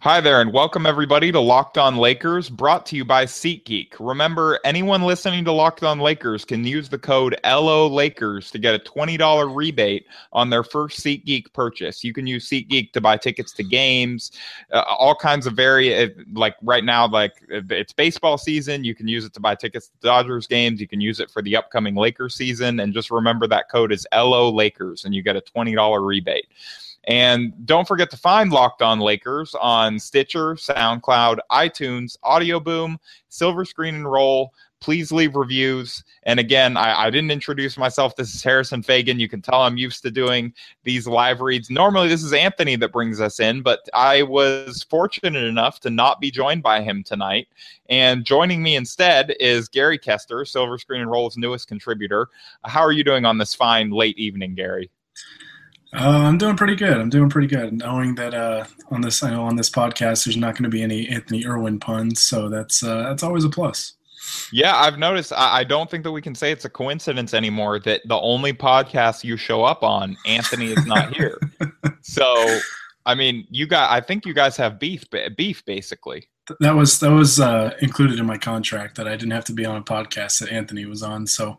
Hi there, and welcome everybody to Locked On Lakers, brought to you by SeatGeek. Remember, anyone listening to Locked On Lakers can use the code LO Lakers to get a $20 rebate on their first SeatGeek purchase. You can use SeatGeek to buy tickets to games, uh, all kinds of very, uh, like right now, like it's baseball season. You can use it to buy tickets to Dodgers games. You can use it for the upcoming Lakers season. And just remember that code is LO Lakers, and you get a $20 rebate. And don't forget to find Locked On Lakers on Stitcher, SoundCloud, iTunes, Audio Boom, Silver Screen and Roll. Please leave reviews. And again, I, I, didn't introduce myself. This is Harrison Faigen. You can tell I'm used to doing these live reads. Normally, this is Anthony that brings us in, but I was fortunate enough to not be joined by him tonight. And joining me instead is Gary Kester, Silver Screen and Roll's newest contributor. How are you doing on this fine late evening, Gary? Uh, I'm doing pretty good. I'm doing pretty good, knowing that uh, on this I know on this podcast there's not going to be any Anthony Irwin puns, so that's uh, that's always a plus. Yeah, I've noticed. I, I, don't think that we can say it's a coincidence anymore that the only podcast you show up on, Anthony is not here. so, I mean, you got. I think you guys have beef. Beef, basically that was that was uh, included in my contract that I didn't have to be on a podcast that Anthony was on. So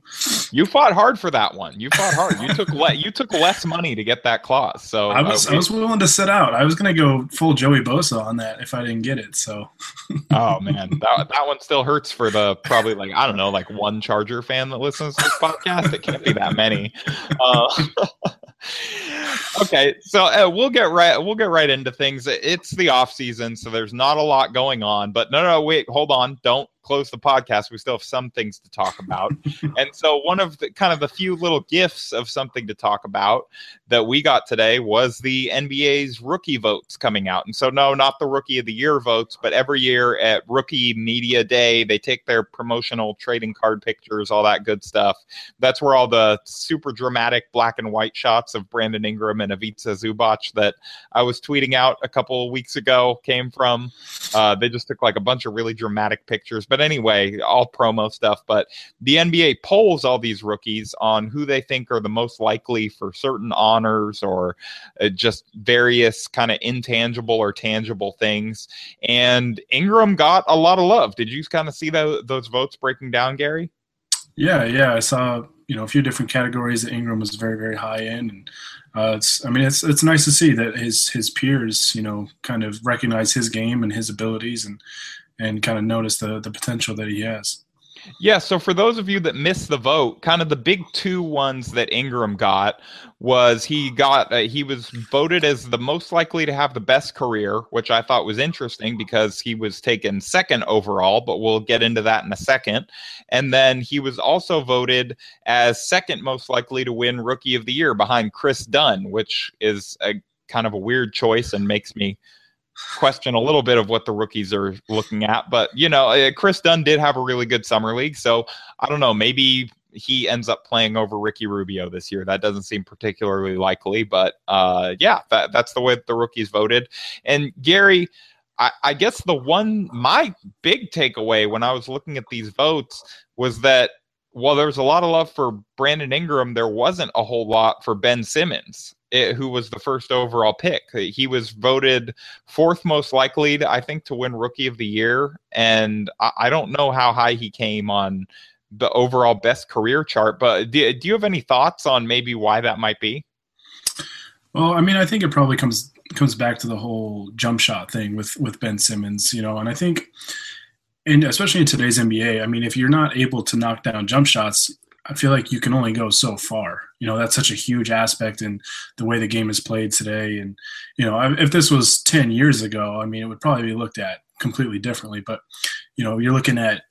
you fought hard for that one. You fought hard. You took le- you took less money to get that clause. So I was uh, I was willing to sit out. I was going to go full Joey Bosa on that if I didn't get it. So oh man, that that one still hurts for the probably like I don't know like one Charger fan that listens to this podcast. It can't be that many. Uh, okay, so uh, we'll get right we'll get right into things. It's the off season, so there's not a lot going on. But no, no, wait, hold on, don't close the podcast, we still have some things to talk about. and so, one of the kind of the few little gifts of something to talk about that we got today was the NBA's rookie votes coming out. And so, no, not the rookie of the year votes, but every year at Rookie Media Day, they take their promotional trading card pictures, all that good stuff. That's where all the super dramatic black and white shots of Brandon Ingram and Ivica Zubac that I was tweeting out a couple of weeks ago came from. Uh, they just took like a bunch of really dramatic pictures. But but anyway, all promo stuff. But the NBA polls all these rookies on who they think are the most likely for certain honors or uh, just various kind of intangible or tangible things. And Ingram got a lot of love. Did you kind of see the, those votes breaking down, Gary? Yeah, yeah, I saw you know a few different categories that Ingram was very very high in, and uh, it's I mean it's it's nice to see that his his peers you know kind of recognize his game and his abilities and and kind of notice the the potential that he has. Yeah, so for those of you that missed the vote, kind of the big two ones that Ingram got was he got uh, he was voted as the most likely to have the best career, which I thought was interesting because he was taken second overall, but we'll get into that in a second. And then he was also voted as second most likely to win rookie of the year behind Kris Dunn, which is a kind of a weird choice and makes me question a little bit of what the rookies are looking at. But you know, Kris Dunn did have a really good summer league, so I don't know. Maybe he ends up playing over Ricky Rubio this year. That doesn't seem particularly likely, but uh, yeah, that, that's the way that the rookies voted. And Gary, I, I guess the one my big takeaway when I was looking at these votes was that while there was a lot of love for Brandon Ingram, there wasn't a whole lot for Ben Simmons it, who was the first overall pick. He was voted fourth most likely, to, I think, to win Rookie of the Year, and I, I, don't know how high he came on the overall best career chart. But do, do you have any thoughts on maybe why that might be? Well, I mean, I think it probably comes comes back to the whole jump shot thing with with Ben Simmons, you know, and I think. And especially in today's NBA, I mean, if you're not able to knock down jump shots, I feel like you can only go so far. You know, that's such a huge aspect in the way the game is played today. And, you know, if this was 10 years ago, I mean, it would probably be looked at completely differently. But, you know, you're looking at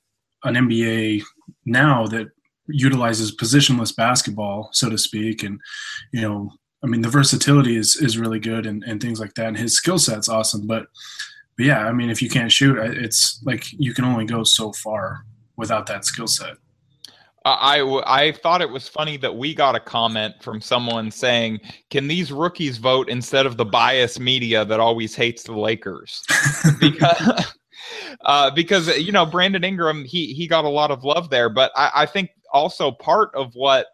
an NBA now that utilizes positionless basketball, so to speak. And, you know, I mean, the versatility is is really good and, and things like that, and his skill set's awesome. But, but yeah, I mean, if you can't shoot, it's like you can only go so far without that skill set. I, I thought it was funny that we got a comment from someone saying, "Can these rookies vote instead of the biased media that always hates the Lakers?" because uh, because you know Brandon Ingram he he got a lot of love there, but I, I think also part of what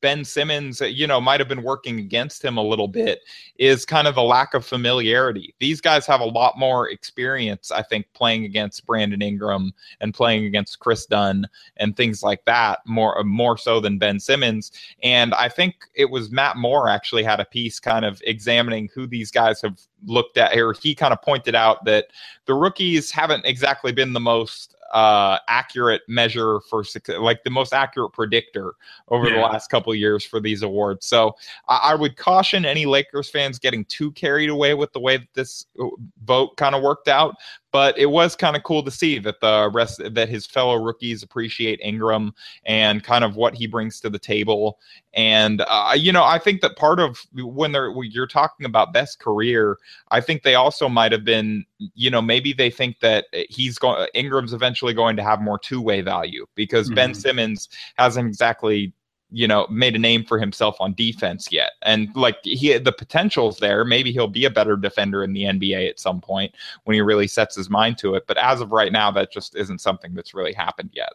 Ben Simmons, you know, might have been working against him a little bit is kind of the lack of familiarity. These guys have a lot more experience, I think, playing against Brandon Ingram and playing against Kris Dunn and things like that, more more so than Ben Simmons. And I think it was Matt Moore actually had a piece kind of examining who these guys have looked at, or he kind of pointed out that the rookies haven't exactly been the most uh, accurate measure for like the most accurate predictor over yeah. the last couple years for these awards. So I, I, would caution any Lakers fans getting too carried away with the way that this uh, vote kind of worked out but it was kind of cool to see that the rest that his fellow rookies appreciate Ingram and kind of what he brings to the table. And uh, you know, I think that part of when they're when you're talking about best career, I think they also might have been, you know, maybe they think that he's going Ingram's eventually going to have more two way value because mm-hmm. Ben Simmons hasn't exactly you know made a name for himself on defense yet. And like he the potential's there. Maybe he'll be a better defender in the NBA at some point when he really sets his mind to it. But as of right now that just isn't something that's really happened yet.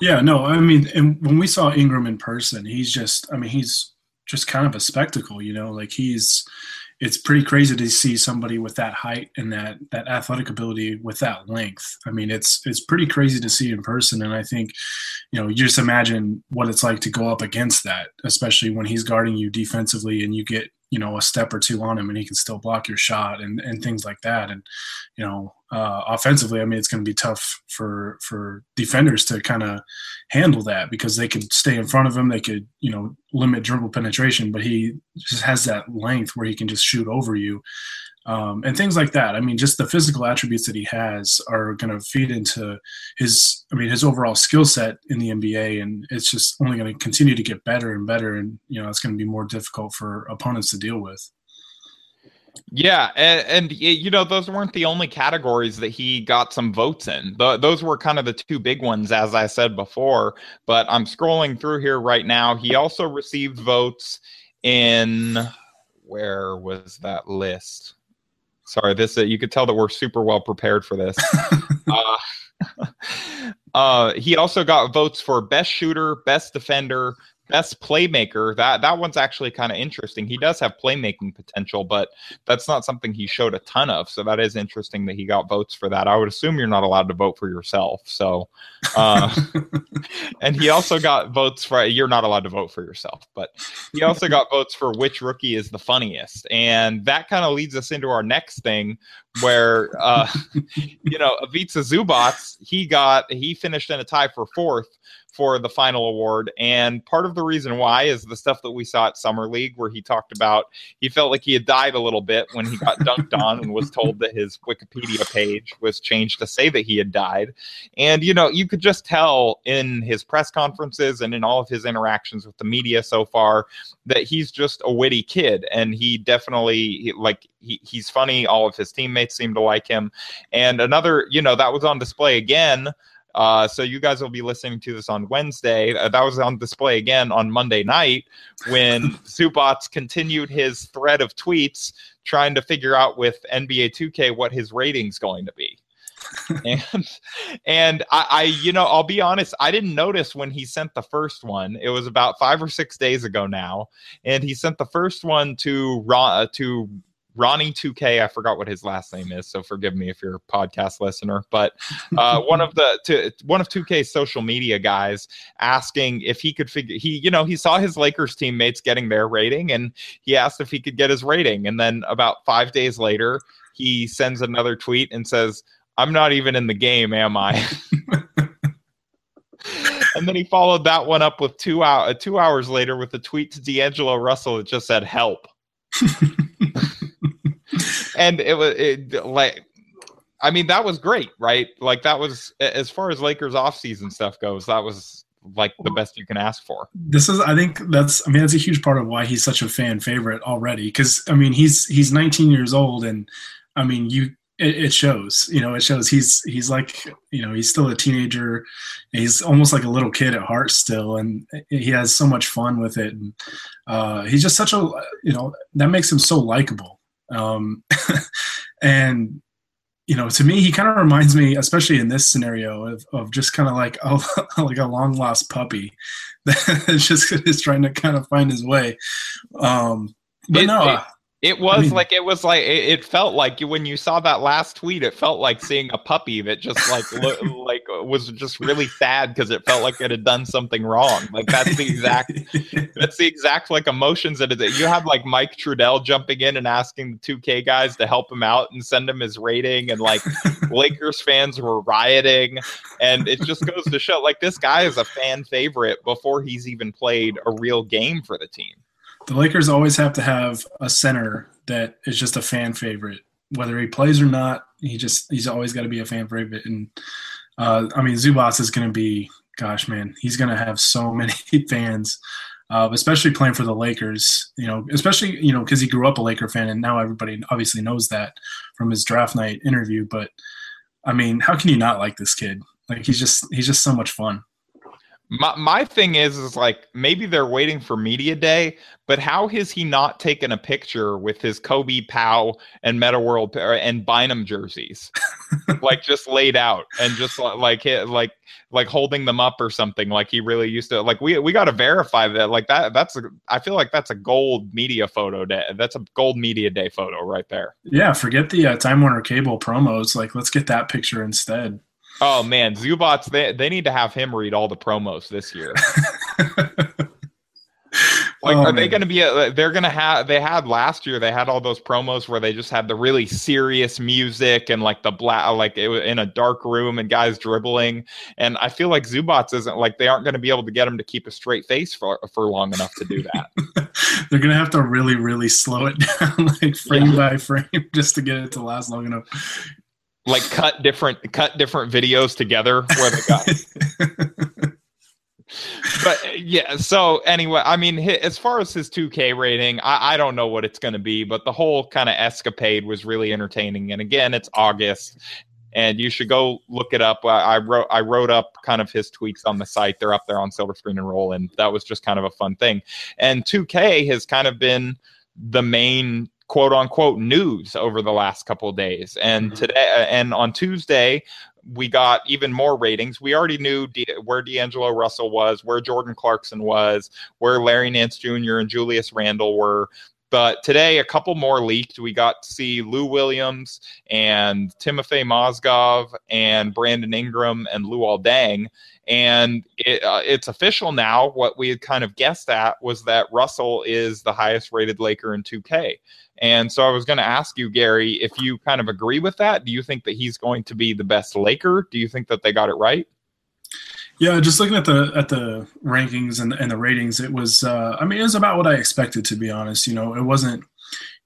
Yeah no i mean and when we saw ingram in person he's just i mean he's just kind of a spectacle you know like he's it's pretty crazy to see somebody with that height and that that athletic ability with that length. I mean, it's it's pretty crazy to see in person, and I think, you know, you just imagine what it's like to go up against that, especially when he's guarding you defensively and you get you know a step or two on him and he can still block your shot and and things like that and you know uh, offensively i mean it's going to be tough for for defenders to kind of handle that because they could stay in front of him they could you know limit dribble penetration but he just has that length where he can just shoot over you um, and things like that. I mean, just the physical attributes that he has are going to feed into his, I mean, his overall skill set in the NBA, and it's just only going to continue to get better and better, and you know, it's going to be more difficult for opponents to deal with. Yeah, and, and, you know those weren't the only categories that he got some votes in. The, those were kind of the two big ones, as I said before. But I'm scrolling through here right now. He also received votes in where was that list? Sorry, this uh, you could tell that we're super well prepared for this. uh, uh, he also got votes for best shooter, best defender, best playmaker that that one's actually kind of interesting. He does have playmaking potential but that's not something he showed a ton of so that is interesting that he got votes for that. I would assume you're not allowed to vote for yourself so uh, and he also got votes for you're not allowed to vote for yourself but he also got votes for which rookie is the funniest and that kind of leads us into our next thing where uh, you know Ivica Zubac he got he finished in a tie for fourth for the final award. And part of the reason why is the stuff that we saw at Summer League, where he talked about he felt like he had died a little bit when he got dunked on and was told that his Wikipedia page was changed to say that he had died. And, you know, you could just tell in his press conferences and in all of his interactions with the media so far that he's just a witty kid. And he definitely, like, he, he's funny. All of his teammates seem to like him. And another, you know, that was on display again uh, so you guys will be listening to this on Wednesday. Uh, that was on display again on Monday night when Zubac continued his thread of tweets trying to figure out with NBA 2K what his rating's going to be. and and I, I, you know I'll be honest I didn't notice when he sent the first one it was about five or six days ago now and he sent the first one to Ron, uh, to Ronnie 2K. I forgot what his last name is, so forgive me if you're a podcast listener. But uh, one of the to, one of 2K's social media guys asking if he could figure he you know he saw his Lakers teammates getting their rating, and he asked if he could get his rating. And then about five days later, he sends another tweet and says, "I'm not even in the game, am I?" and then he followed that one up with two hour, two hours later with a tweet to D'Angelo Russell that just said "help." and it was it, like I mean, that was great, right? Like that was as far as Lakers offseason stuff goes, that was like the best you can ask for. This is, I think that's, I mean, that's a huge part of why he's such a fan favorite already. Because I mean, he's he's 19 years old, and I mean, you it, it, shows. You know, it shows. He's he's like, you know, he's still a teenager. He's almost like a little kid at heart still, and he has so much fun with it. And uh, he's just such a, you know, that makes him so likable. Um, and you know, to me, he kind of reminds me, especially in this scenario, of, of just kind of like a, like a long lost puppy that is just is trying to kind of find his way. Um, but it, no, it, it was I mean, like it was like it, it, felt like when you saw that last tweet, it felt like seeing a puppy that just like lo- like was just really sad because it felt like it had done something wrong. Like that's the exact that's the exact like emotions that it. You have like Mike Trudell jumping in and asking the two K guys to help him out and send him his rating, and like Lakers fans were rioting, and it just goes to show like this guy is a fan favorite before he's even played a real game for the team the Lakers always have to have a center that is just a fan favorite, whether he plays or not. He just he's always got to be a fan favorite. And uh, I mean, Zubac is going to be, gosh, man, he's going to have so many fans, uh, especially playing for the Lakers. You know, especially you know because he grew up a Laker fan, and now everybody obviously knows that from his draft night interview. But I mean, how can you not like this kid? Like he's just he's just so much fun. My my thing is is like maybe they're waiting for media day, but how has he not taken a picture with his Kobe Pau and Metta World and Bynum jerseys, like just laid out and just like like like holding them up or something like he really used to like we we got to verify that like that that's a I feel like that's a gold media photo day that's a gold media day photo right there. Yeah, forget the uh, Time Warner Cable promos. Like let's get that picture instead. Oh man, Zubac, they they need to have him read all the promos this year. like oh, are man. they going to be a, they're going to have they had last year they had all those promos where they just had the really serious music and like the black like it was in a dark room and guys dribbling and i feel like Zubac isn't like they aren't going to be able to get him to keep a straight face for for long enough to do that they're going to have to really really slow it down like frame yeah. by frame just to get it to last long enough like cut different cut different videos together where they got but yeah so anyway i mean as far as his 2k rating i, I don't know what it's going to be but the whole kind of escapade was really entertaining. And again it's august and you should go look it up. I, I wrote i wrote up kind of his tweets on the site. They're up there on silver screen and roll and that was just kind of a fun thing. And 2k has kind of been the main quote unquote news over the last couple days. And mm-hmm. today uh, and on Tuesday, we got even more ratings. We already knew D- where D'Angelo Russell was, where Jordan Clarkson was, where Larry Nance Jr. and Julius Randle were. But today, a couple more leaked. We got to see Lou Williams and Timofey Mozgov and Brandon Ingram and Luol Deng. And it, uh, it's official now. What we had kind of guessed at was that Russell is the highest rated Laker in 2K. And so I was going to ask you, Gary, if you kind of agree with that. Do you think that he's going to be the best Laker? Do you think that they got it right? Yeah, just looking at the at the rankings and, and the ratings, it was uh, I mean it was about what I expected to be honest. You know, it wasn't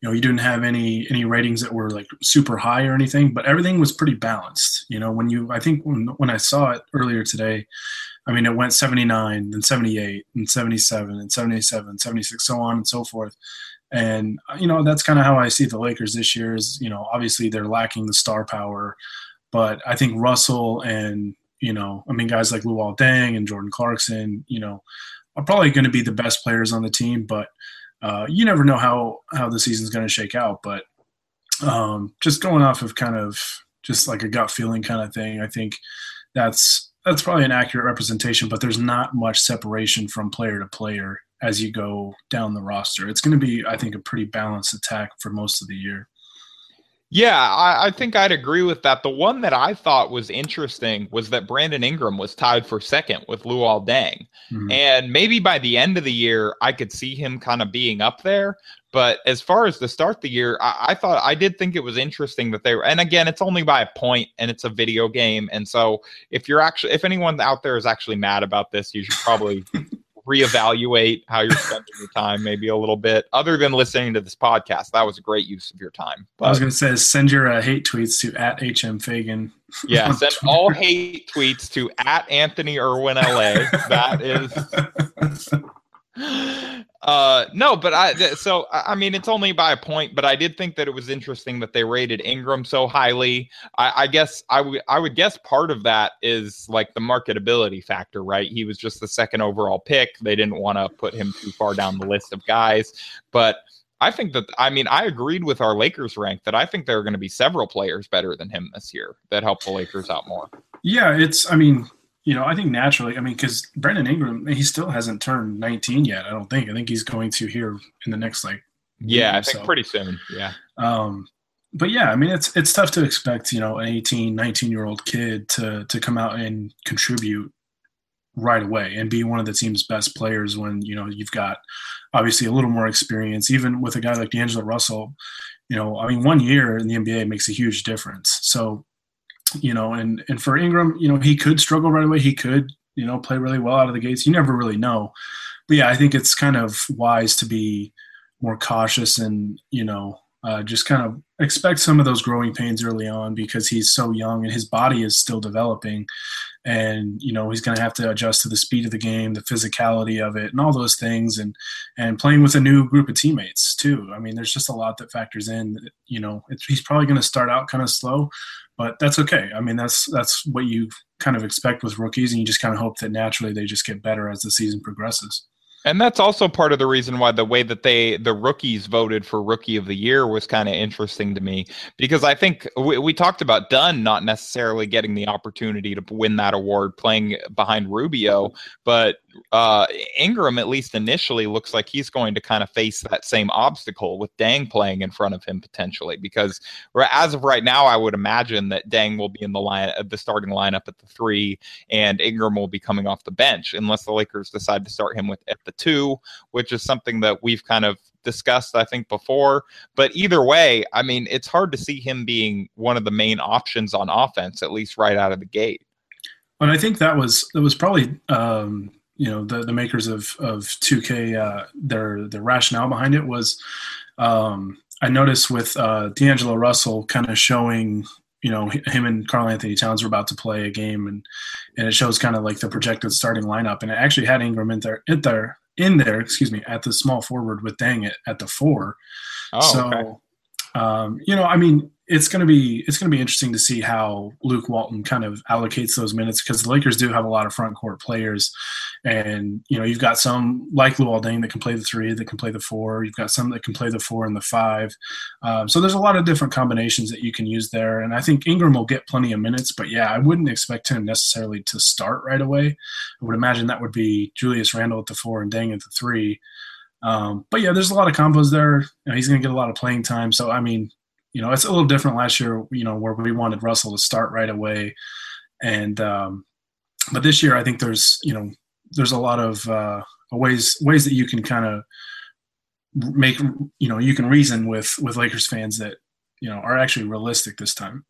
you know you didn't have any any ratings that were like super high or anything, but everything was pretty balanced. You know, when you I think when when I saw it earlier today, I mean it went 79 and 78 and 77 and 77 76 so on and so forth. And you know that's kind of how I see the Lakers this year. Is you know obviously they're lacking the star power, but I think Russell and you know I mean guys like Luol Deng and Jordan Clarkson, you know, are probably going to be the best players on the team. But uh, you never know how how the season's going to shake out. But um, just going off of kind of just like a gut feeling kind of thing, I think that's that's probably an accurate representation. But there's not much separation from player to player as you go down the roster. It's going to be, I think, a pretty balanced attack for most of the year. Yeah, I, I, think I'd agree with that. The one that I thought was interesting was that Brandon Ingram was tied for second with Luol Deng. Mm-hmm. And maybe by the end of the year, I could see him kind of being up there. But as far as the start of the year, I, I, thought I did think it was interesting that they were. And again, it's only by a point, and it's a video game. And so, if you're actually, if anyone out there is actually mad about this, you should probably reevaluate how you're spending your time maybe a little bit other than listening to this podcast. That was a great use of your time. But, i was going to say send your uh, hate tweets to at hm faigen. Yeah send all hate tweets to at anthony irwin la that is uh no but i so i mean it's only by a point but i did think that it was interesting that they rated ingram so highly. I, I guess i would i would guess part of that is like the marketability factor right? He was just the second overall pick. They didn't want to put him too far down the list of guys. But I think that I mean I agreed with our Lakers rank that I think there are going to be several players better than him this year that help the Lakers out more. Yeah, it's I mean you know, I think naturally, I mean, because Brandon Ingram, he still hasn't turned 19 yet. I don't think. I think he's going to here in the next like. Yeah, I think so. pretty soon. Yeah. Um, but yeah, I mean, it's it's tough to expect you know an 18, 19 year old kid to to come out and contribute right away and be one of the team's best players when you know you've got obviously a little more experience. Even with a guy like D'Angelo Russell, you know, I mean, one year in the NBA makes a huge difference. So you know, and and for Ingram, you know, he could struggle right away. He could, you know, play really well out of the gates. You never really know. But yeah, I think it's kind of wise to be more cautious and you know uh, just kind of expect some of those growing pains early on because he's so young and his body is still developing and you know he's going to have to adjust to the speed of the game the physicality of it and all those things and and playing with a new group of teammates too i mean there's just a lot that factors in you know he's probably going to start out kind of slow but that's okay. I mean, that's that's what you kind of expect with rookies, and you just kind of hope that naturally they just get better as the season progresses. And that's also part of the reason why the way that they the rookies voted for rookie of the year was kind of interesting to me. Because I think we, we, talked about Dunn not necessarily getting the opportunity to win that award playing behind Rubio, but uh, Ingram at least initially looks like he's going to kind of face that same obstacle with Deng playing in front of him potentially because as of right now I would imagine that Deng will be in the line the starting lineup at the 3 and Ingram will be coming off the bench unless the Lakers decide to start him with at the two, which is something that we've kind of discussed, I think, before. But either way, I mean, it's hard to see him being one of the main options on offense, at least right out of the gate. And I think that was that was probably um, you know the the makers of of 2K uh, their their rationale behind it was um, I noticed with uh, D'Angelo Russell kind of showing you know him and Karl-Anthony Towns were about to play a game and and it shows kind of like the projected starting lineup and it actually had Ingram in there in there in there, excuse me, at the small forward with Deng it at the four. Oh, so, okay. Um, you know, I mean, it's going to be it's going to be interesting to see how Luke Walton kind of allocates those minutes because the Lakers do have a lot of front court players, and you know you've got some like Luol Deng that can play the three, that can play the four. You've got some that can play the four and the five. Um, so there's a lot of different combinations that you can use there, and I think Ingram will get plenty of minutes. But yeah, I wouldn't expect him necessarily to start right away. I would imagine that would be Julius Randle at the four and Deng at the three. Um, but yeah, there's a lot of combos there. You know, he's going to get a lot of playing time. So I mean, you know, it's a little different last year, you know, where we wanted Russell to start right away. And, um, but this year, I think there's, you know, there's a lot of uh, ways, ways that you can kind of make, you know, you can reason with, with Lakers fans that, you know, are actually realistic this time.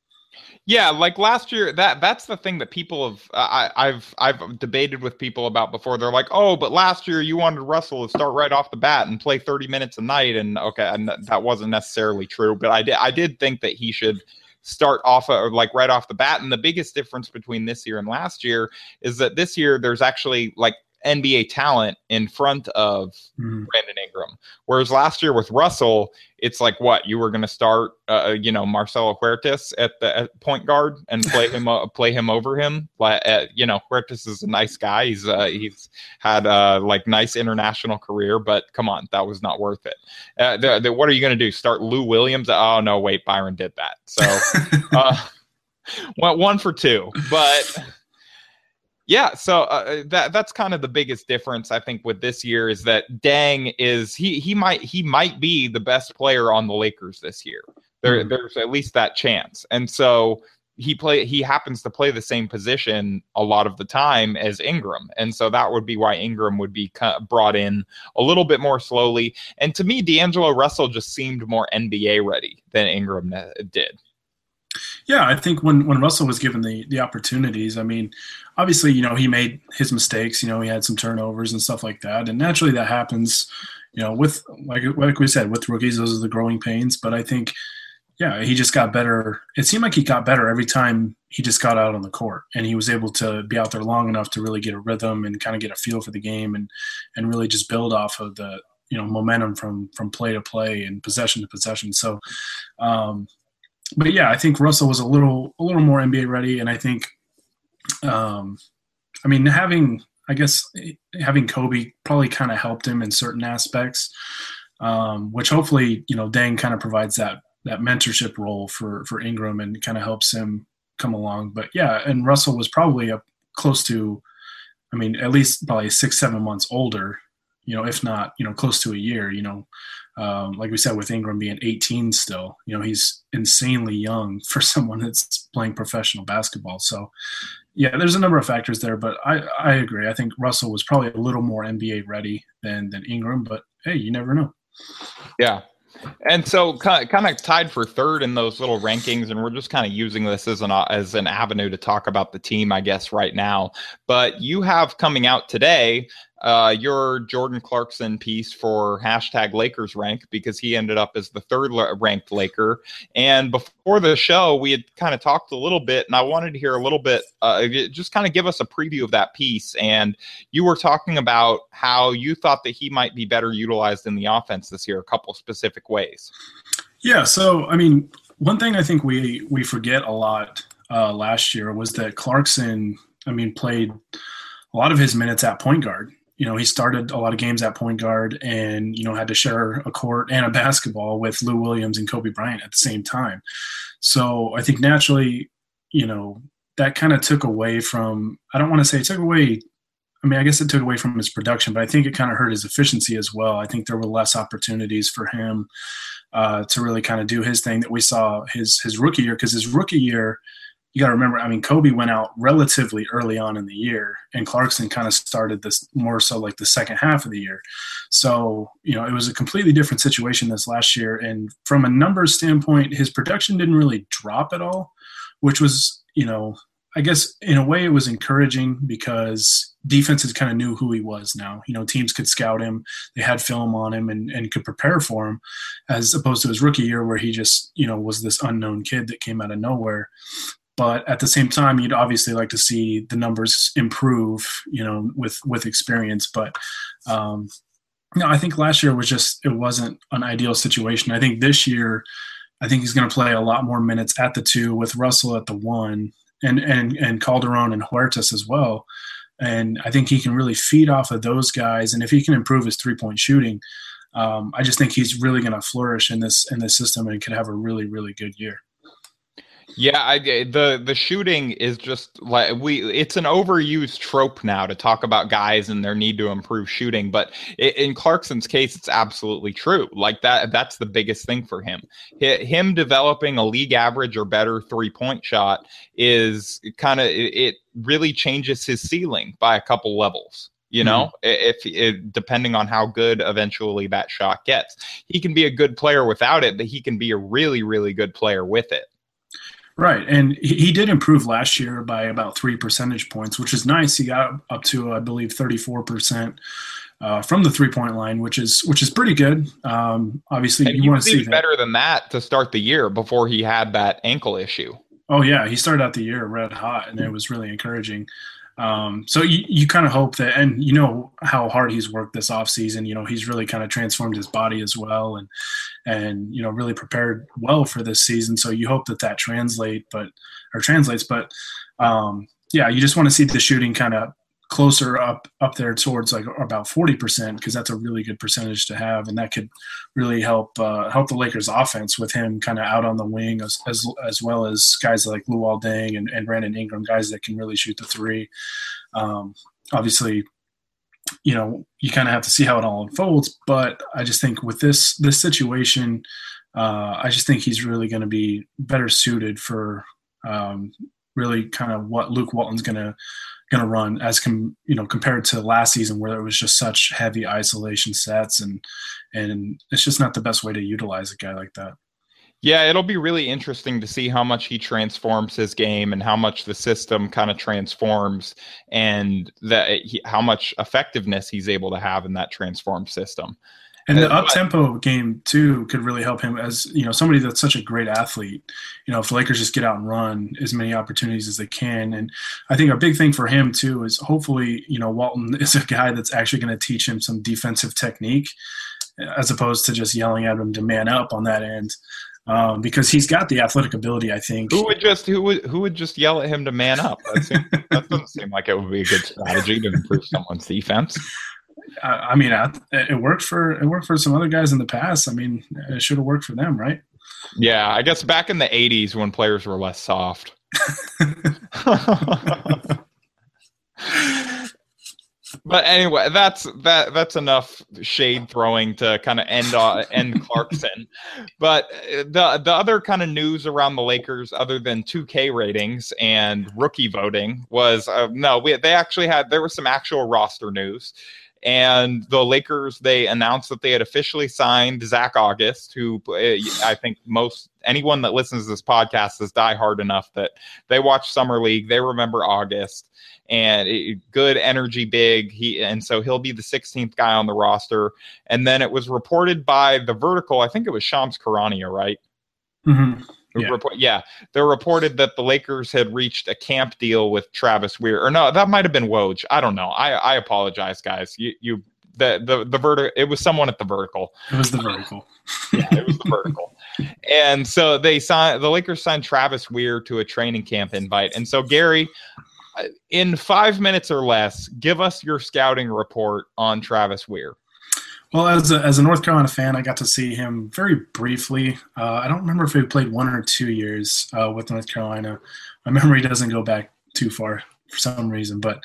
Yeah, like last year, that that's the thing that people have uh, I, I've I've debated with people about before. They're like, oh, but last year you wanted Russell to start right off the bat and play 30 minutes a night, and okay, and that wasn't necessarily true. But I did I did think that he should start off of, like right off the bat. And the biggest difference between this year and last year is that this year there's actually like NBA talent in front of mm. Brandon Ingram. Whereas last year with Russell, it's like what you were going to start, uh, uh, you know, Marcelo Huertas at the at point guard and play him uh, play him over him. Uh, you know, Huertas is a nice guy. He's uh, he's had a like nice international career, but come on, that was not worth it. Uh, the, the, what are you going to do? Start Lou Williams? Oh no, wait, Byron did that. So, uh, one for two, but yeah, so uh, uh, that that's kind of the biggest difference I think with this year is that Deng is he he might he might be the best player on the Lakers this year. There mm-hmm. there's at least that chance. And so he play he happens to play the same position a lot of the time as Ingram. And so that would be why Ingram would be brought in a little bit more slowly. And to me D'Angelo Russell just seemed more NBA ready than Ingram uh, did. Yeah, I think when, when Russell was given the the opportunities, I mean, obviously, you know, he made his mistakes. You know, he had some turnovers and stuff like that, and naturally that happens. You know, with like like we said, with rookies, those are the growing pains. But I think, yeah, he just got better. It seemed like he got better every time he just got out on the court, and he was able to be out there long enough to really get a rhythm and kind of get a feel for the game, and and really just build off of the you know momentum from from play to play and possession to possession. So. Um, but yeah, I think Russell was a little a little more NBA ready, and I think, um, I mean, having I guess having Kobe probably kind of helped him in certain aspects, um, which hopefully you know Deng kind of provides that that mentorship role for for Ingram and kind of helps him come along. But yeah, and Russell was probably up close to, I mean, at least probably six seven months older, you know, if not you know close to a year, you know, um, like we said with Ingram being 18 still, you know, he's insanely young for someone that's playing professional basketball. So, yeah, there's a number of factors there, but I, I agree. I think Russell was probably a little more NBA ready than than Ingram, but hey, you never know. Yeah, and so kind of tied for third in those little rankings, and we're just kind of using this as an as an avenue to talk about the team, I guess, right now. But you have coming out today uh, your Jordan Clarkson piece for hashtag Lakers rank because he ended up as the third ranked Laker. And before the show, we had kind of talked a little bit, and I wanted to hear a little bit, uh, just kind of give us a preview of that piece. And you were talking about how you thought that he might be better utilized in the offense this year, a couple specific ways. Yeah. So, I mean, one thing I think we we forget a lot uh, last year was that Clarkson, I mean, played a lot of his minutes at point guard you know, he started a lot of games at point guard and, you know, had to share a court and a basketball with Lou Williams and Kobe Bryant at the same time. So I think naturally, you know, that kind of took away from, I don't want to say it took away, I mean, I guess it took away from his production, but I think it kind of hurt his efficiency as well. I think there were less opportunities for him uh, to really kind of do his thing that we saw his his rookie year because his rookie year – you got to remember, I mean, Kobe went out relatively early on in the year, and Clarkson kind of started this more so like the second half of the year. So, you know, it was a completely different situation this last year. And from a numbers standpoint, his production didn't really drop at all, which was, you know, I guess in a way it was encouraging because defenses kind of knew who he was now. You know, teams could scout him, they had film on him and, and could prepare for him, as opposed to his rookie year where he just, you know, was this unknown kid that came out of nowhere but at the same time you'd obviously like to see the numbers improve you know with with experience but um no i think last year was just it wasn't an ideal situation. I think this year i think he's going to play a lot more minutes at the two with russell at the one and and and calderon and huertas as well. And i think he can really feed off of those guys. And if he can improve his three point shooting um, i just think he's really going to flourish in this in this system and could have a really really good year yeah, I, the the shooting is just like we. It's an overused trope now to talk about guys and their need to improve shooting. But in Clarkson's case, it's absolutely true. Like that, that's the biggest thing for him. Him developing a league average or better three point shot is kind of it really changes his ceiling by a couple levels you know mm-hmm. if, if, depending on how good eventually that shot gets he can be a good player without it but he can be a really really good player with it Right, and he did improve last year by about three percentage points, which is nice. He got up to, I believe, thirty-four percent uh, from the three-point line, which is which is pretty good. Um, obviously, and you want to see better than that to start the year before he had that ankle issue. Oh yeah, he started out the year red hot, and it was really encouraging. Um, so you, you kind of hope that, and you know how hard he's worked this off season. You know he's really kind of transformed his body as well, and and you know really prepared well for this season. So you hope that that translate, but or translates. But um, yeah, you just want to see the shooting kind of closer up up there towards like about 40% because that's a really good percentage to have and that could really help uh, help the Lakers offense with him kind of out on the wing as, as, as well as guys like Luol Deng and, and Brandon Ingram guys that can really shoot the three. Um, obviously you know you kind of have to see how it all unfolds but I just think with this this situation uh, I just think he's really going to be better suited for um, really kind of what Luke Walton's going to to run as com, you know compared to last season where it was just such heavy isolation sets and and it's just not the best way to utilize a guy like that. Yeah, it'll be really interesting to see how much he transforms his game and how much the system kind of transforms and that he, how much effectiveness he's able to have in that transformed system. And the up tempo game too could really help him as you know somebody that's such a great athlete. You know, if the Lakers just get out and run as many opportunities as they can, and I think a big thing for him too is hopefully you know Walton is a guy that's actually going to teach him some defensive technique as opposed to just yelling at him to man up on that end um, because he's got the athletic ability. I think. Who would just who would who would just yell at him to man up? That, seems, that doesn't seem like it would be a good strategy to improve someone's defense. I, I mean, it worked for it worked for some other guys in the past. I mean, it should have worked for them, right? Yeah, I guess back in the '80s when players were less soft. but anyway, that's that that's enough shade throwing to kind of end uh, end Clarkson. But the the other kind of news around the Lakers, other than 2K ratings and rookie voting, was uh, no, we they actually had there was some actual roster news. And the Lakers, they announced that they had officially signed Zach Auguste, who uh, I think most anyone that listens to this podcast is diehard enough that they watch Summer League, they remember Auguste. And it, good energy big. He and so he'll be the 16th guy on the roster. And then it was reported by the vertical i think it was shams charania right? Mm-hmm. Yeah. Report, yeah, they reported that the Lakers had reached a camp deal with Travis Wear, or no, that might have been Woj. I don't know. I I apologize, guys. You you the the the vertical. It was someone at the vertical. It was the vertical. yeah, it was the vertical. And so they signed the Lakers signed Travis Wear to a training camp invite. And so Gary, uh, in five minutes or less, give us your scouting report on Travis Wear. Well, as a, as a North Carolina fan, I got to see him very briefly. Uh, I don't remember if he played one or two years uh, with North Carolina. My memory doesn't go back too far for some reason, but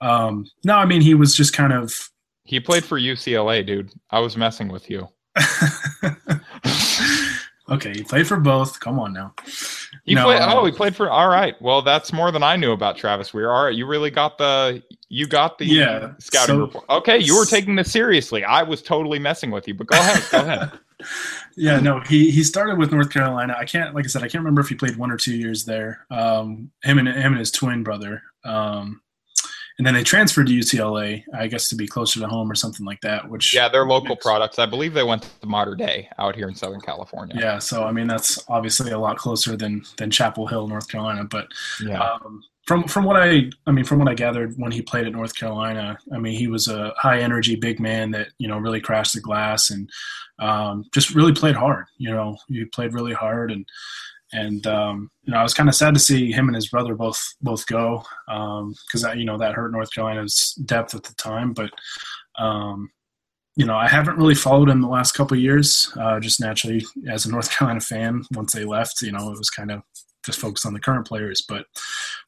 um, no, I mean he was just kind of. He played for UCLA, dude. I was messing with you. okay, he played for both. Come on now. He no, played. Uh, oh, he played for. All right. Well, that's more than I knew about Travis Wear. All right, you really got the. You got the yeah, scouting so, report. Okay, you were taking this seriously. I was totally messing with you, but go ahead. Go ahead. yeah, no, he he started with North Carolina. I can't, like I said, I can't remember if he played one or two years there. Um, him and him and his twin brother. Um, and then they transferred to UCLA, I guess, to be closer to home or something like that. Which yeah, they're local makes, products. I believe they went to Mater Dei out here in Southern California. Yeah, so I mean that's obviously a lot closer than than Chapel Hill, North Carolina. But yeah. Um, from from what I I mean from what I gathered when he played at North Carolina, I mean he was a high energy big man that you know really crashed the glass and um, just really played hard. You know, he played really hard and and um, you know I was kind of sad to see him and his brother both both go because um, you know that hurt North Carolina's depth at the time. But um, you know I haven't really followed him the last couple years, uh, just naturally as a North Carolina fan. Once they left, you know it was kind of just focused on the current players. But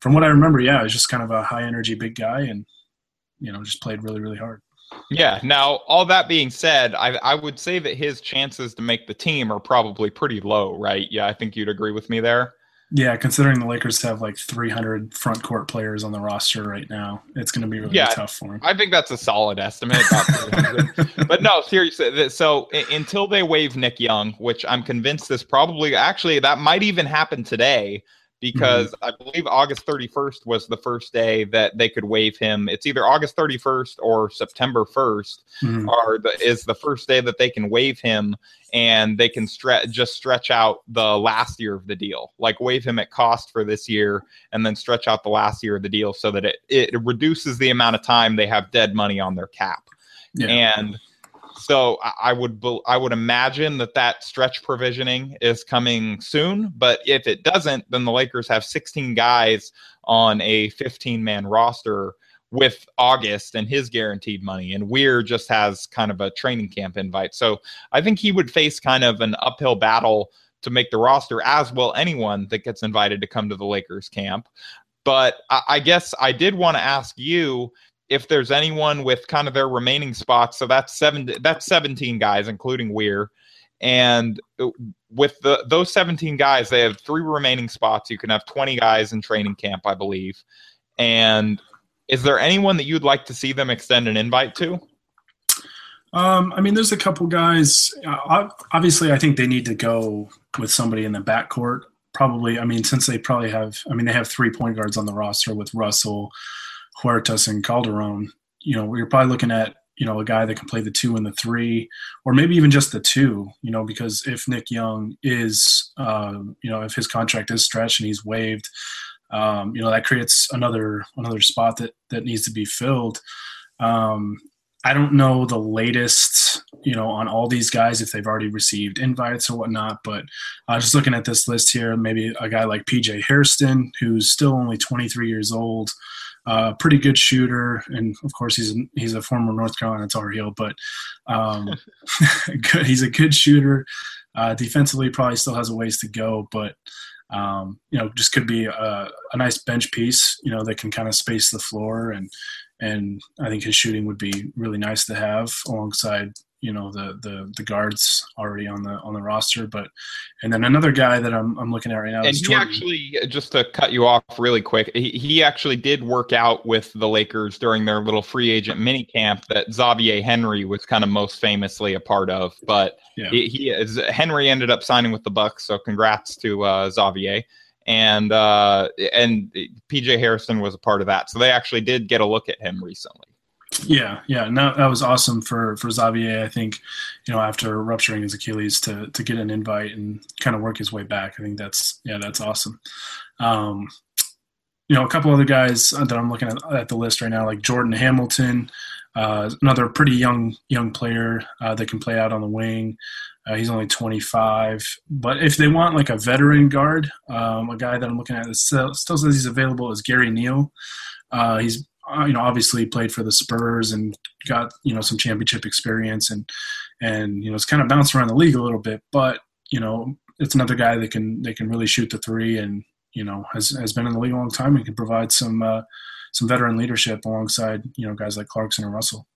from what I remember, yeah, he was just kind of a high energy big guy, and you know just played really really hard. Yeah. Now, all that being said, I, I would say that his chances to make the team are probably pretty low, right? Yeah, I think you'd agree with me there. Yeah, considering the Lakers have like 300 front court players on the roster right now, it's going to be really yeah, tough for him. I think that's a solid estimate. but no, seriously. Uh, so until they waive Nick Young, which I'm convinced this probably actually that might even happen today because mm-hmm. I believe August 31st was the first day that they could waive him. It's either August 31st or September 1st mm-hmm. are the, is the first day that they can waive him and they can stretch just stretch out the last year of the deal. Like waive him at cost for this year and then stretch out the last year of the deal so that it, it reduces the amount of time they have dead money on their cap. Yeah. And so I would I would imagine that that stretch provisioning is coming soon. But if it doesn't, then the Lakers have 16 guys on a 15 man roster with Auguste and his guaranteed money, and Wear just has kind of a training camp invite. So I think he would face kind of an uphill battle to make the roster, as will anyone that gets invited to come to the Lakers camp. But I guess I did want to ask you if there's anyone with kind of their remaining spots. So that's seven. That's 17 guys, including Wear. And with the those 17 guys, they have three remaining spots. You can have 20 guys in training camp, I believe. And is there anyone that you'd like to see them extend an invite to? Um, I mean, there's a couple guys. Uh, obviously, I think they need to go with somebody in the backcourt. Probably, I mean, since they probably have, I mean, they have three point guards on the roster with Russell, Huertas, and Calderon. You know, you're probably looking at you know a guy that can play the two and the three, or maybe even just the two. You know, because if Nick Young is, uh, you know, if his contract is stretched and he's waived, um, you know, that creates another another spot that that needs to be filled. Um, I don't know the latest, you know, on all these guys if they've already received invites or whatnot. But uh, just looking at this list here, maybe a guy like PJ Hairston, who's still only 23 years old, uh, pretty good shooter, and of course he's he's a former North Carolina Tar Heel, but um, good, he's a good shooter. Uh, defensively, probably still has a ways to go, but um, you know, just could be a, a nice bench piece, you know, that can kind of space the floor and and I think his shooting would be really nice to have alongside you know the the the guards already on the on the roster but and then another guy that i'm, I'm looking at right now and he Jordan. actually just to cut you off really quick he, he actually did work out with the lakers during their little free agent mini camp that xavier henry was kind of most famously a part of but yeah. he, he is henry ended up signing with the bucks so congrats to uh, xavier and uh, and PJ Hairston was a part of that. So they actually did get a look at him recently. Yeah, yeah, that, was awesome for for Xavier. I think, you know, after rupturing his Achilles, to to get an invite and kind of work his way back. I think that's yeah, that's awesome. Um, you know, a couple other guys that I'm looking at at the list right now, like Jordan Hamilton, uh, another pretty young young player uh, that can play out on the wing. Uh, he's only 25. But if they want like a veteran guard, um, a guy that I'm looking at that still, still says he's available is Gary Neal. Uh, he's you know obviously played for the Spurs and got you know some championship experience and and you know it's kind of bounced around the league a little bit, but you know it's another guy that can they can really shoot the three and you know has has been in the league a long time and can provide some uh, some veteran leadership alongside you know guys like Clarkson and Russell.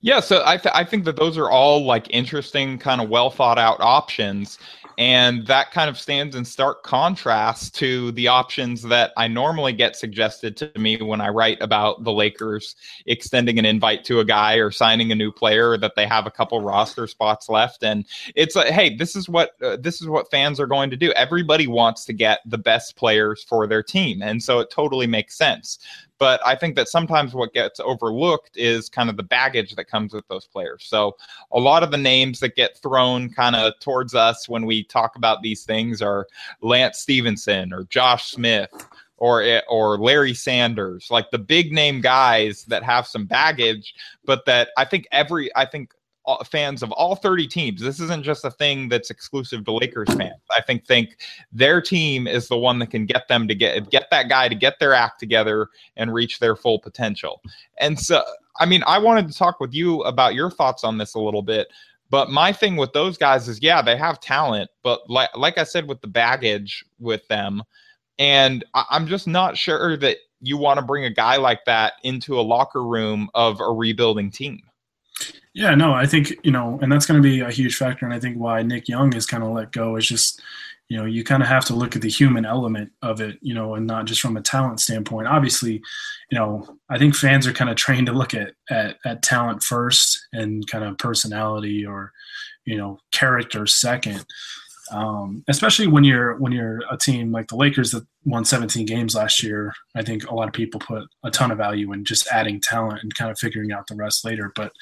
Yeah, so I, th- I think that those are all like interesting, kind of well thought out options. And that kind of stands in stark contrast to the options that I normally get suggested to me when I write about the Lakers extending an invite to a guy or signing a new player that they have a couple roster spots left. And it's like, hey, this is what uh, this is what fans are going to do. Everybody wants to get the best players for their team, and so it totally makes sense. But I think that sometimes what gets overlooked is kind of the baggage that comes with those players. So a lot of the names that get thrown kind of towards us when we talk about these things are Lance Stephenson or Josh Smith or eh, or Larry Sanders, like the big name guys that have some baggage, but that I think every I think fans of all 30 teams. This isn't just a thing that's exclusive to Lakers fans. I think think their team is the one that can get them to get get that guy to get their act together and reach their full potential. And so I mean, I wanted to talk with you about your thoughts on this a little bit. But my thing with those guys is yeah, they have talent, but like like I said with the baggage with them and I, I'm just not sure that you want to bring a guy like that into a locker room of a rebuilding team. Yeah, no, I think, you know, and that's going to be a huge factor. And I think why Nick Young is kind of let go is just, you know, you kind of have to look at the human element of it, you know, and not just from a talent standpoint. Obviously, you know, I think fans are kind of trained to look at, at, at talent first and kind of personality or, you know, character second. Um, especially when you're when you're a team like the Lakers that won 17 games last year. I think a lot of people put a ton of value in just adding talent and kind of figuring out the rest later. But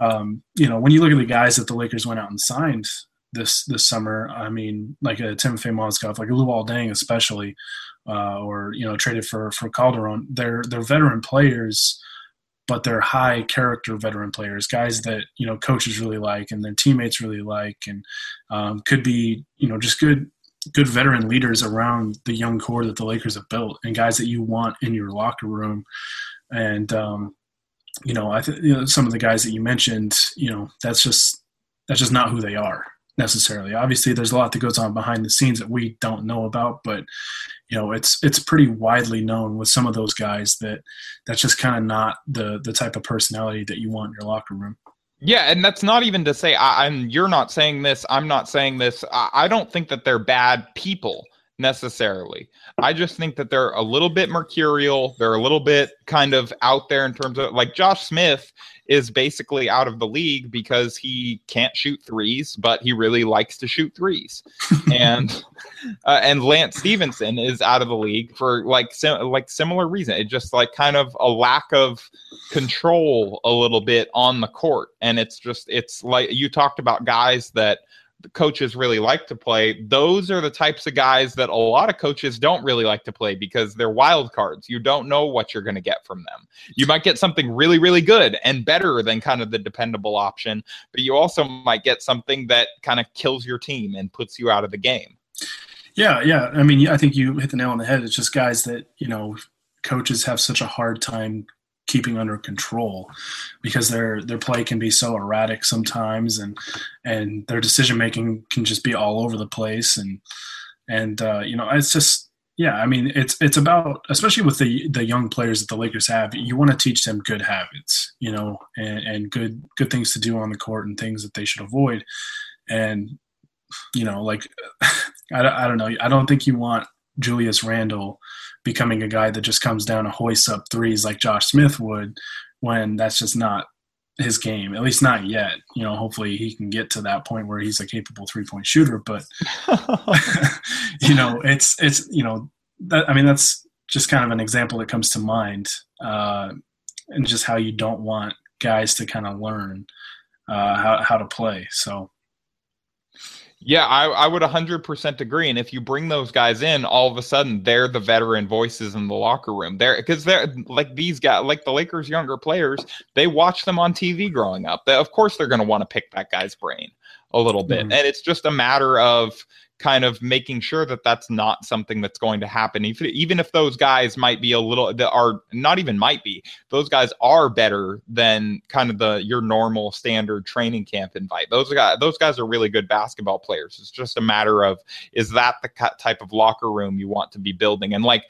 um, you know, when you look at the guys that the Lakers went out and signed this this summer, I mean, like a Timofey Mozgov, like a Luol Deng, especially, uh, or you know, traded for for Calderon. They're they're veteran players, but they're high character veteran players, guys that you know coaches really like and their teammates really like, and um, could be you know just good good veteran leaders around the young core that the Lakers have built, and guys that you want in your locker room. And um, you know, I think you know, some of the guys that you mentioned, you know, that's just that's just not who they are necessarily. Obviously, there's a lot that goes on behind the scenes that we don't know about, but you know, it's it's pretty widely known with some of those guys that that's just kind of not the the type of personality that you want in your locker room. Yeah, and that's not even to say I, am You're not saying this. I'm not saying this. I, I don't think that they're bad people necessarily. I just think that they're a little bit mercurial. They're a little bit kind of out there in terms of like Josh Smith is basically out of the league because he can't shoot threes, but he really likes to shoot threes. and uh, and Lance Stephenson is out of the league for like sim- like similar reason. It just like kind of a lack of control a little bit on the court, and it's just it's like you talked about guys that coaches really like to play, those are the types of guys that a lot of coaches don't really like to play because they're wild cards. You don't know what you're going to get from them. You might get something really, really good and better than kind of the dependable option, but you also might get something that kind of kills your team and puts you out of the game. Yeah, yeah. I mean, I think you hit the nail on the head. It's just guys that, you know, coaches have such a hard time keeping under control because their their play can be so erratic sometimes and and their decision making can just be all over the place. And and uh, you know it's just yeah I mean it's it's about especially with the the young players that the Lakers have you want to teach them good habits you know and, and good good things to do on the court and things that they should avoid. And you know like I, I don't know. I don't think you want Julius Randle becoming a guy that just comes down and hoists up threes like Josh Smith would when that's just not his game, at least not yet. You know, hopefully he can get to that point where he's a capable three point shooter. But you know, it's it's you know that I mean that's just kind of an example that comes to mind, uh, and just how you don't want guys to kind of learn uh, how how to play. So yeah, I, I would 100% agree. And if you bring those guys in, all of a sudden they're the veteran voices in the locker room. They're because they're like these guys, like the Lakers' younger players, they watch them on TV growing up. They, of course, they're going to want to pick that guy's brain a little bit. Mm-hmm. And it's just a matter of kind of making sure that that's not something that's going to happen. Even, even if those guys might be a little that are not even might be those guys are better than kind of the your normal standard training camp invite. Those guys those guys are really good basketball players. It's just a matter of is that the type of locker room you want to be building? And like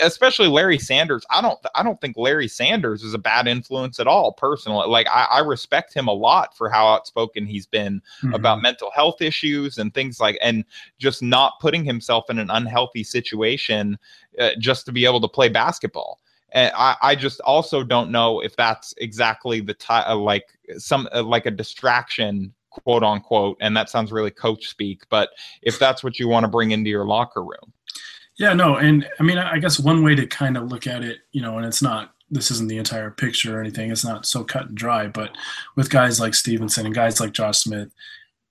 especially Larry Sanders I don't I don't think Larry Sanders is a bad influence at all personally. Like I, I respect him a lot for how outspoken he's been mm-hmm. about mental health issues and things like and just not putting himself in an unhealthy situation uh, just to be able to play basketball. And I, I just also don't know if that's exactly the type, uh, like some uh, like a distraction, quote unquote. And that sounds really coach speak, but if that's what you want to bring into your locker room. Yeah, no, and I mean, I guess one way to kind of look at it, you know, and it's not this isn't the entire picture or anything. It's not so cut and dry, but with guys like Stephenson and guys like Josh Smith,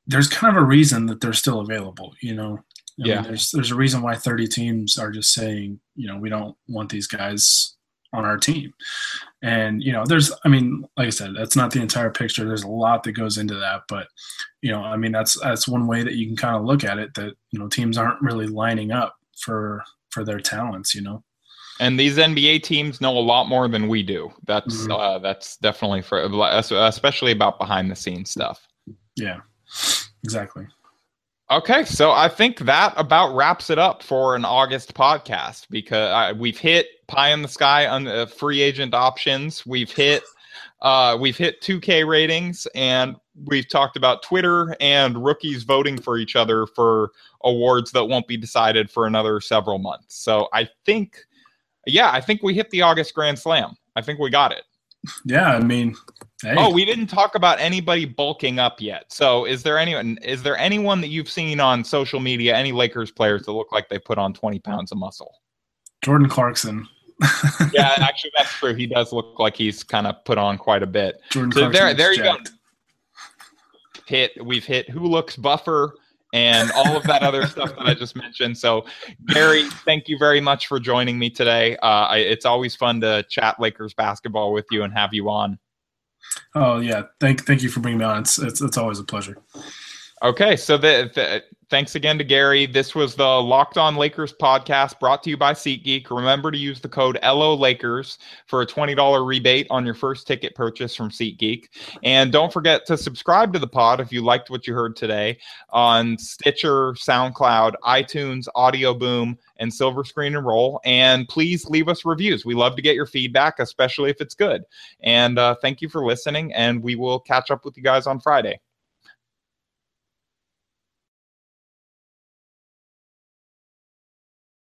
there's kind of a reason that they're still available. You know, I yeah. Mean, there's there's a reason why 30 teams are just saying, you know, we don't want these guys on our team. And you know, there's, I mean, like I said, that's not the entire picture. There's a lot that goes into that, but you know, I mean, that's that's one way that you can kind of look at it. That you know, teams aren't really lining up for for their talents. You know. And these NBA teams know a lot more than we do. That's mm-hmm. uh, that's definitely for especially about behind the scenes stuff. Yeah. Exactly. Okay, so I think that about wraps it up for an August podcast because I, we've hit pie in the sky on the free agent options. We've hit uh, we've hit 2K ratings, and we've talked about Twitter and rookies voting for each other for awards that won't be decided for another several months. So I think, yeah, I think we hit the August Grand Slam. I think we got it. Yeah, I mean, hey. oh, we didn't talk about anybody bulking up yet. So, is there anyone? Is there anyone that you've seen on social media? Any Lakers players that look like they put on twenty pounds of muscle? Jordan Clarkson. yeah, actually, that's true. He does look like he's kind of put on quite a bit. Jordan so Clarkson there, there you jacked. go. Hit. We've hit. Who looks buffer? and all of that other stuff that I just mentioned. So, Gary, thank you very much for joining me today. Uh, I, it's always fun to chat Lakers basketball with you and have you on. Oh yeah, thank thank you for bringing me on. It's it's, it's always a pleasure. Okay, so the, the, thanks again to Gary. This was the Locked On Lakers podcast brought to you by SeatGeek. Remember to use the code LO Lakers for a $20 rebate on your first ticket purchase from SeatGeek. And don't forget to subscribe to the pod if you liked what you heard today on Stitcher, SoundCloud, iTunes, Audioboom, and Silver Screen and Roll. And please leave us reviews. We love to get your feedback, especially if it's good. And uh, thank you for listening, and we will catch up with you guys on Friday.